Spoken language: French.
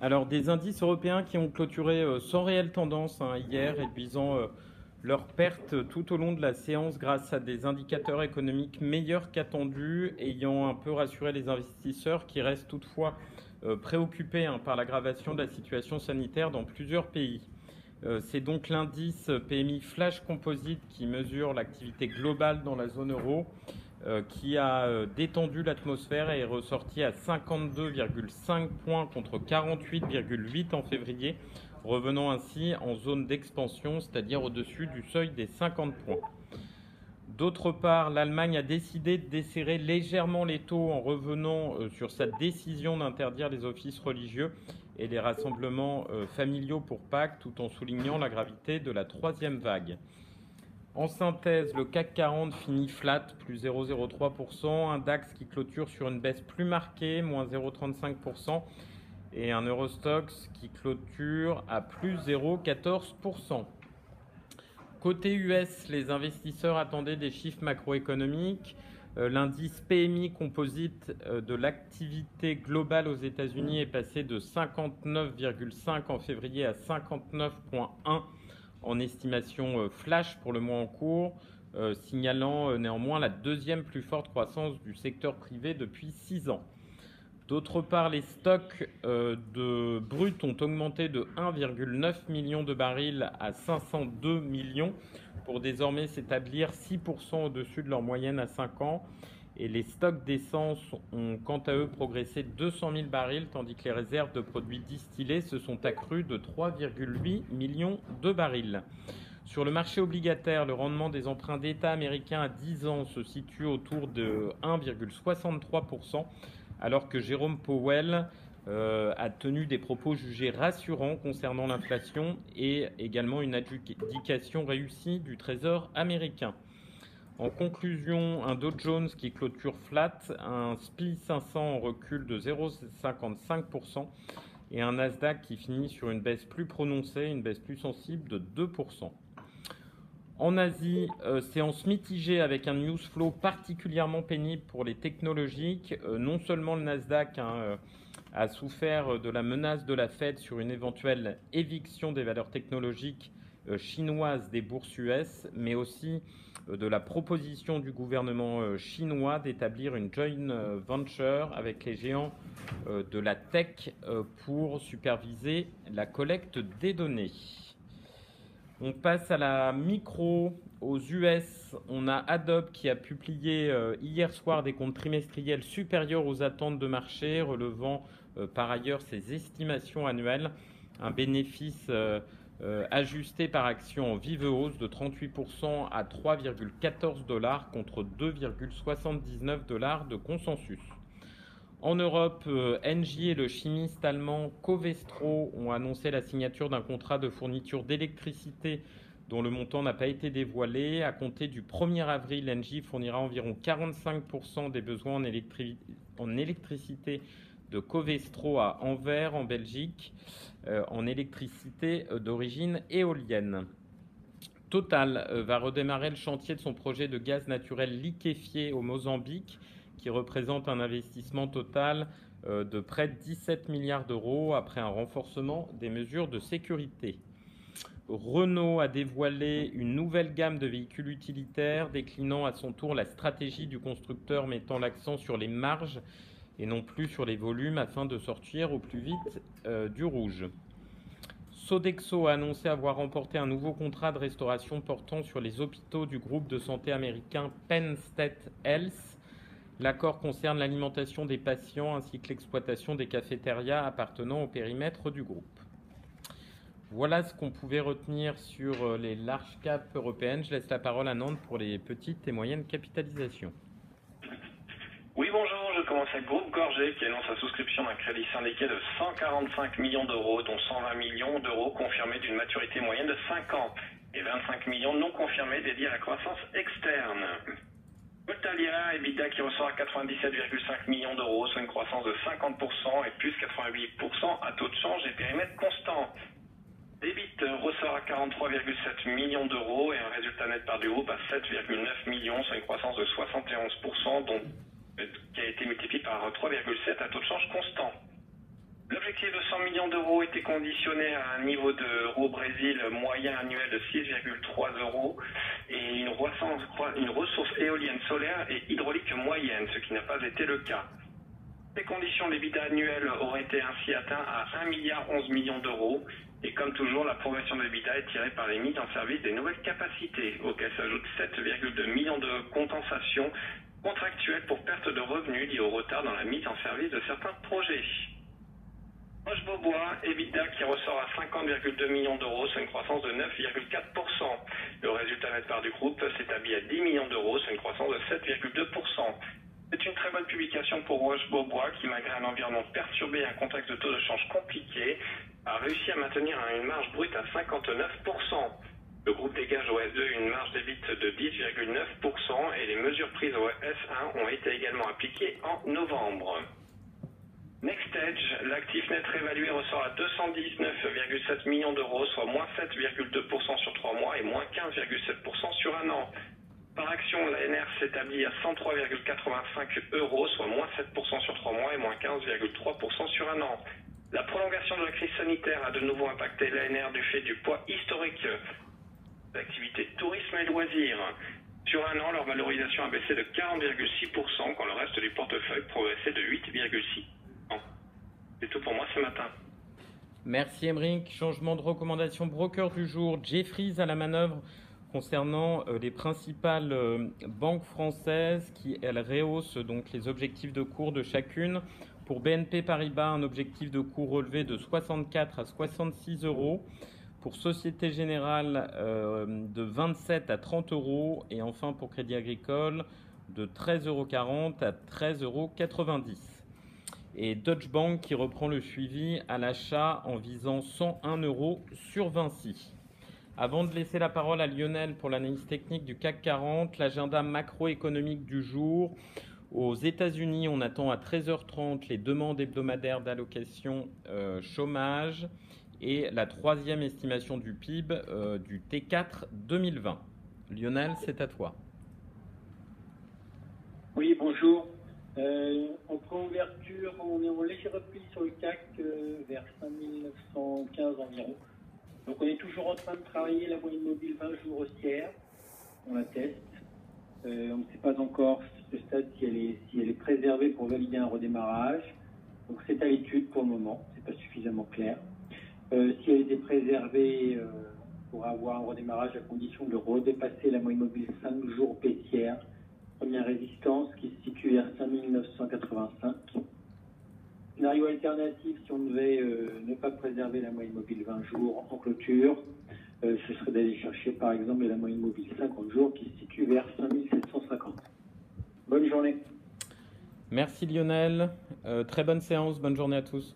Alors, des indices européens qui ont clôturé euh, sans réelle tendance hein, hier, réduisant euh, leurs pertes tout au long de la séance grâce à des indicateurs économiques meilleurs qu'attendus, ayant un peu rassuré les investisseurs qui restent toutefois euh, préoccupés hein, par l'aggravation de la situation sanitaire dans plusieurs pays. C'est donc l'indice PMI Flash Composite qui mesure l'activité globale dans la zone euro euh, qui a euh, détendu l'atmosphère et est ressorti à 52,5 points contre 48,8 en février, revenant ainsi en zone d'expansion, c'est-à-dire au-dessus du seuil des 50 points. D'autre part, l'Allemagne a décidé de desserrer légèrement les taux en revenant euh, sur sa décision d'interdire les offices religieux et les rassemblements familiaux pour Pâques, tout en soulignant la gravité de la troisième vague. En synthèse, le CAC 40 finit flat, plus 0,03%, un DAX qui clôture sur une baisse plus marquée, moins 0,35%, et un Eurostox qui clôture à plus 0,14%. Côté US, les investisseurs attendaient des chiffres macroéconomiques. Euh, l'indice PMI composite euh, de l'activité globale aux États-Unis est passé de 59,5 en février à 59,1 en estimation euh, flash pour le mois en cours, euh, signalant euh, néanmoins la deuxième plus forte croissance du secteur privé depuis six ans. D'autre part, les stocks de brut ont augmenté de 1,9 million de barils à 502 millions pour désormais s'établir 6% au-dessus de leur moyenne à 5 ans et les stocks d'essence ont quant à eux progressé de 200 000 barils, tandis que les réserves de produits distillés se sont accrues de 3,8 millions de barils. Sur le marché obligataire, le rendement des emprunts d'État américains à 10 ans se situe autour de 1,63%, alors que Jérôme Powell euh, a tenu des propos jugés rassurants concernant l'inflation et également une adjudication réussie du Trésor américain. En conclusion, un Dow Jones qui clôture flat, un SPI 500 en recul de 0,55% et un Nasdaq qui finit sur une baisse plus prononcée, une baisse plus sensible de 2%. En Asie, euh, séance mitigée avec un news flow particulièrement pénible pour les technologiques. Euh, non seulement le Nasdaq hein, euh, a souffert de la menace de la Fed sur une éventuelle éviction des valeurs technologiques chinoises des bourses US, mais aussi de la proposition du gouvernement euh, chinois d'établir une joint euh, venture avec les géants euh, de la tech pour superviser la collecte des données. On passe à la micro. Aux US, on a Adobe qui a publié hier soir des comptes trimestriels supérieurs aux attentes de marché, relevant par ailleurs ses estimations annuelles, un bénéfice euh, ajusté par action en vive hausse de 38% à 3,14 dollars contre 2,79 dollars de consensus. En Europe, euh, Engie et le chimiste allemand Covestro ont annoncé la signature d'un contrat de fourniture d'électricité dont le montant n'a pas été dévoilé. À compter du 1er avril, Engie fournira environ 45% des besoins en électricité de Covestro à Anvers en Belgique euh, en électricité euh, d'origine éolienne. Total euh, va redémarrer le chantier de son projet de gaz naturel liquéfié au Mozambique qui représente un investissement total de près de 17 milliards d'euros après un renforcement des mesures de sécurité. Renault a dévoilé une nouvelle gamme de véhicules utilitaires déclinant à son tour la stratégie du constructeur mettant l'accent sur les marges et non plus sur les volumes afin de sortir au plus vite euh, du rouge. Sodexo a annoncé avoir remporté un nouveau contrat de restauration portant sur les hôpitaux du groupe de santé américain Penn State Health. L'accord concerne l'alimentation des patients ainsi que l'exploitation des cafétérias appartenant au périmètre du groupe. Voilà ce qu'on pouvait retenir sur euh, les large caps européennes. Je laisse la parole à Nantes pour les petites et moyennes capitalisations. Oui, bonjour commence avec Groupe Gorgé qui annonce la souscription d'un crédit syndiqué de 145 millions d'euros, dont 120 millions d'euros confirmés d'une maturité moyenne de 5 ans et 25 millions non confirmés dédiés à la croissance externe. Voltalia, EBITDA qui ressort à 97,5 millions d'euros, soit une croissance de 50% et plus 88% à taux de change et périmètre constant. Débit ressort à 43,7 millions d'euros et un résultat net par du groupe à 7,9 millions, soit une croissance de 71%, dont qui a été multiplié par 3,7 à taux de change constant. L'objectif de 100 millions d'euros était conditionné à un niveau de Brésil moyen annuel de 6,3 euros et une ressource, une ressource éolienne solaire et hydraulique moyenne, ce qui n'a pas été le cas. Ces conditions, l'EBITDA annuel aurait été ainsi atteint à 1 milliard 11 millions d'euros. Et comme toujours, la progression de l'EBITDA est tirée par les mises en service des nouvelles capacités, auxquelles s'ajoutent 7,2 millions de compensations contractuelles pour perte de revenus liées au retard dans la mise en service de certains projets. Roche-Beaubois, EBITDA qui ressort à 50,2 millions d'euros, c'est une croissance de 9,4%. Le résultat net part du groupe s'établit à 10 millions d'euros, c'est une croissance de 7,2%. C'est une très bonne publication pour Roche-Beaubois qui, malgré un environnement perturbé et un contexte de taux de change compliqué, a réussi à maintenir une marge brute à 59%. Le groupe dégage au S2 une marge débite de 10,9% et les mesures prises au S1 ont été également appliquées en novembre. NextEdge, l'actif net réévalué ressort à 219,7 millions d'euros, soit moins 7,2% sur 3 mois et moins 15,7% sur un an. Par action, l'ANR s'établit à 103,85 euros, soit moins 7% sur 3 mois et moins 15,3% sur un an. La prolongation de la crise sanitaire a de nouveau impacté l'ANR du fait du poids historique d'activité tourisme et loisirs. Sur un an, leur valorisation a baissé de 40,6% quand le reste du portefeuille progressait de 8,6%. C'est tout pour moi ce matin. Merci Emric. Changement de recommandation broker du jour. Jeffries à la manœuvre concernant euh, les principales euh, banques françaises qui, elles, rehaussent donc les objectifs de cours de chacune. Pour BNP Paribas, un objectif de cours relevé de 64 à 66 euros. Pour Société Générale, euh, de 27 à 30 euros. Et enfin, pour Crédit Agricole, de 13,40 euros à 13,90 euros et Deutsche Bank qui reprend le suivi à l'achat en visant 101 euros sur Vinci. Avant de laisser la parole à Lionel pour l'analyse technique du CAC 40, l'agenda macroéconomique du jour. Aux États-Unis, on attend à 13h30 les demandes hebdomadaires d'allocation euh, chômage et la troisième estimation du PIB euh, du T4 2020. Lionel, c'est à toi. Oui, bonjour. Euh, en préouverture, on est en léger repli sur le CAC euh, vers 5915 environ. Donc on est toujours en train de travailler la moyenne mobile 20 jours haussière. On la teste. Euh, on ne sait pas encore ce stade si elle, est, si elle est préservée pour valider un redémarrage. Donc c'est à l'étude pour le moment, c'est pas suffisamment clair. Si elle était préservée pour avoir un redémarrage à condition de redépasser la moyenne mobile 5 jours baissière, première résistance qui se situe vers 5985. Scénario alternatif, si on devait euh, ne pas préserver la moyenne mobile 20 jours en clôture, euh, ce serait d'aller chercher par exemple la moyenne mobile 50 jours qui se situe vers 5750. Bonne journée. Merci Lionel. Euh, très bonne séance. Bonne journée à tous.